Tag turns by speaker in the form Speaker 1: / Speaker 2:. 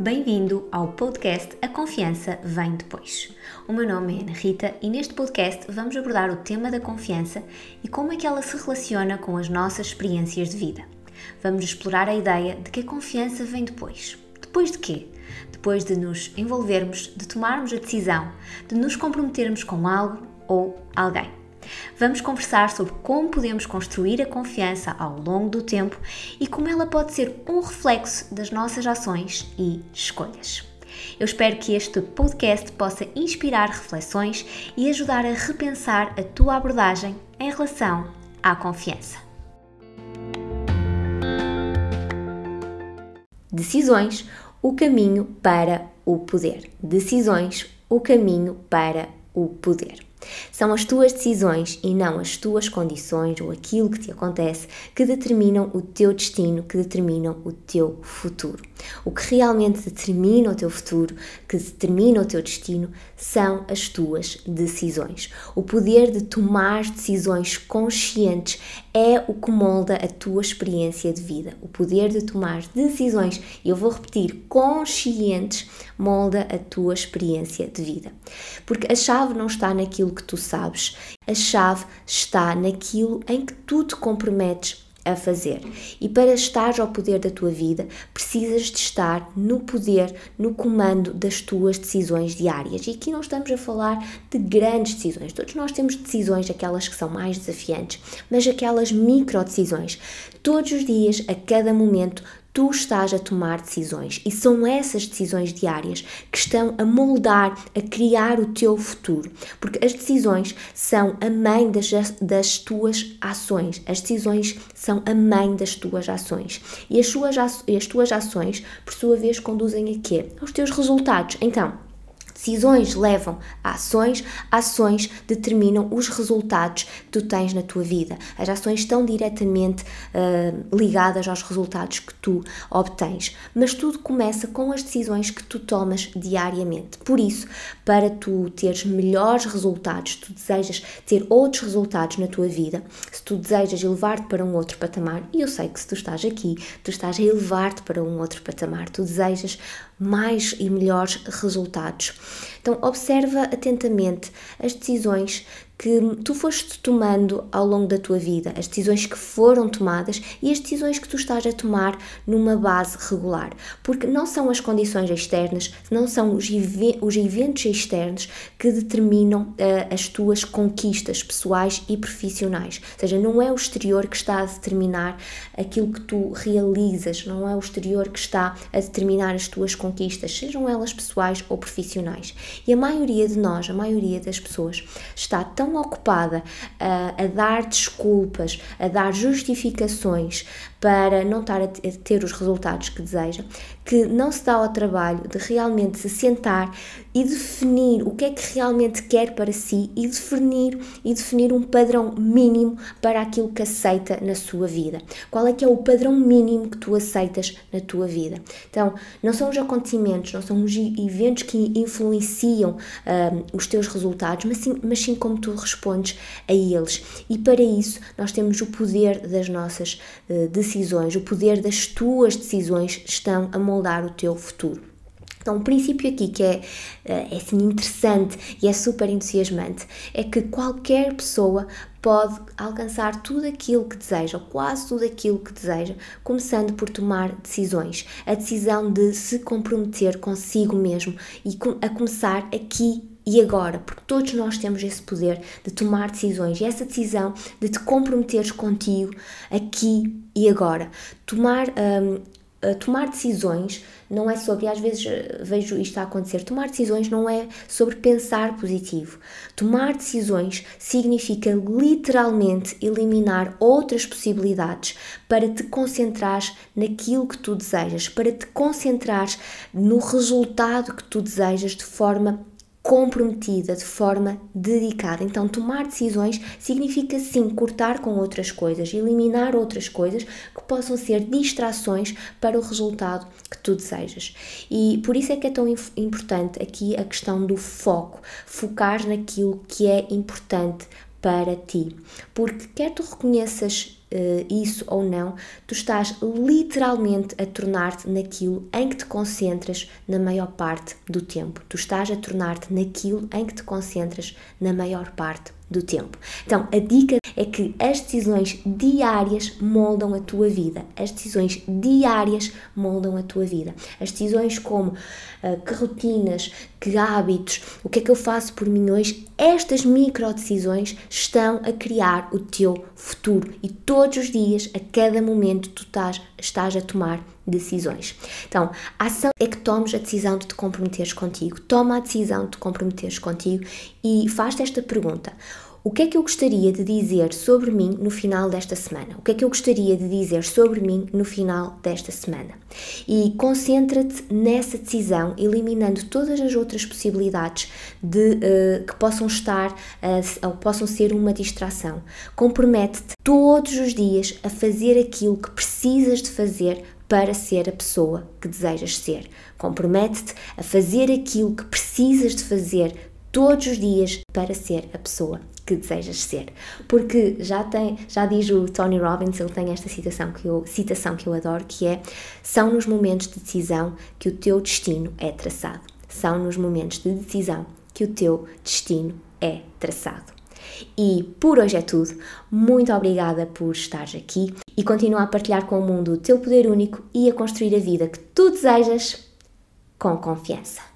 Speaker 1: Bem-vindo ao podcast A Confiança Vem Depois. O meu nome é Ana Rita e neste podcast vamos abordar o tema da confiança e como é que ela se relaciona com as nossas experiências de vida. Vamos explorar a ideia de que a confiança vem depois. Depois de quê? Depois de nos envolvermos, de tomarmos a decisão, de nos comprometermos com algo ou alguém. Vamos conversar sobre como podemos construir a confiança ao longo do tempo e como ela pode ser um reflexo das nossas ações e escolhas. Eu espero que este podcast possa inspirar reflexões e ajudar a repensar a tua abordagem em relação à confiança. Decisões, o caminho para o poder. Decisões, o caminho para o poder. São as tuas decisões e não as tuas condições ou aquilo que te acontece que determinam o teu destino, que determinam o teu futuro. O que realmente determina o teu futuro, que determina o teu destino, são as tuas decisões. O poder de tomar decisões conscientes é o que molda a tua experiência de vida. O poder de tomar decisões, e eu vou repetir, conscientes, molda a tua experiência de vida. Porque a chave não está naquilo que tu sabes, a chave está naquilo em que tu te comprometes a fazer. E para estar ao poder da tua vida, precisas de estar no poder, no comando das tuas decisões diárias. E aqui não estamos a falar de grandes decisões. Todos nós temos decisões, aquelas que são mais desafiantes, mas aquelas micro decisões. Todos os dias, a cada momento, tu estás a tomar decisões e são essas decisões diárias que estão a moldar, a criar o teu futuro, porque as decisões são a mãe das, das tuas ações, as decisões são a mãe das tuas ações e as, suas, as tuas ações, por sua vez, conduzem a quê? Aos teus resultados. Então, Decisões levam a ações, ações determinam os resultados que tu tens na tua vida. As ações estão diretamente uh, ligadas aos resultados que tu obtens, mas tudo começa com as decisões que tu tomas diariamente. Por isso, para tu teres melhores resultados, tu desejas ter outros resultados na tua vida, se tu desejas elevar-te para um outro patamar, e eu sei que se tu estás aqui, tu estás a elevar-te para um outro patamar, tu desejas mais e melhores resultados. Então, observa atentamente as decisões que tu foste tomando ao longo da tua vida, as decisões que foram tomadas e as decisões que tu estás a tomar numa base regular. Porque não são as condições externas, não são os, os eventos externos que determinam uh, as tuas conquistas pessoais e profissionais. Ou seja, não é o exterior que está a determinar aquilo que tu realizas, não é o exterior que está a determinar as tuas conquistas, sejam elas pessoais ou profissionais. E a maioria de nós, a maioria das pessoas, está tão tão ocupada a, a dar desculpas, a dar justificações para não estar a ter os resultados que deseja, que não se dá ao trabalho de realmente se sentar e definir o que é que realmente quer para si e definir e definir um padrão mínimo para aquilo que aceita na sua vida. Qual é que é o padrão mínimo que tu aceitas na tua vida? Então, não são os acontecimentos, não são os eventos que influenciam um, os teus resultados, mas sim, mas sim como tu respondes a eles. E para isso, nós temos o poder das nossas uh, decisões, o poder das tuas decisões estão a moldar o teu futuro. Então, um princípio aqui que é, eh, é assim, interessante e é super entusiasmante é que qualquer pessoa pode alcançar tudo aquilo que deseja, ou quase tudo aquilo que deseja, começando por tomar decisões. A decisão de se comprometer consigo mesmo e a começar aqui e agora, porque todos nós temos esse poder de tomar decisões e essa decisão de te comprometeres contigo aqui e agora. Tomar, um, tomar decisões não é sobre, às vezes eh, vejo isto a acontecer, tomar decisões não é sobre pensar positivo. Tomar decisões significa literalmente eliminar outras possibilidades para te concentrares naquilo que tu desejas, para te concentrares no resultado que tu desejas de forma comprometida, de forma dedicada. Então, tomar decisões significa sim cortar com outras coisas, eliminar outras coisas que possam ser distrações para o resultado que tu desejas. E por isso é que é tão importante aqui a questão do foco, focar naquilo que é importante para ti. Porque quer tu reconheças isso ou não, tu estás literalmente a tornar-te naquilo em que te concentras na maior parte do tempo. Tu estás a tornar-te naquilo em que te concentras na maior parte do tempo. Então, a dica é que as decisões diárias moldam a tua vida. As decisões diárias moldam a tua vida. As decisões como uh, que rotinas, que hábitos, o que é que eu faço por mim hoje, estas micro decisões estão a criar o teu futuro e todos os dias, a cada momento, tu estás, estás a tomar decisões. Então, a ação é que tomes a decisão de te comprometeres contigo. Toma a decisão de te comprometeres contigo e faz-te esta pergunta. O que é que eu gostaria de dizer sobre mim no final desta semana? O que é que eu gostaria de dizer sobre mim no final desta semana? E concentra-te nessa decisão, eliminando todas as outras possibilidades de uh, que possam estar uh, ou possam ser uma distração. Compromete-te todos os dias a fazer aquilo que precisas de fazer para ser a pessoa que desejas ser. Compromete-te a fazer aquilo que precisas de fazer todos os dias para ser a pessoa que desejas ser. Porque já tem, já diz o Tony Robbins, ele tem esta citação que eu, citação que eu adoro, que é: são nos momentos de decisão que o teu destino é traçado. São nos momentos de decisão que o teu destino é traçado. E por hoje é tudo. Muito obrigada por estares aqui e continua a partilhar com o mundo o teu poder único e a construir a vida que tu desejas com confiança.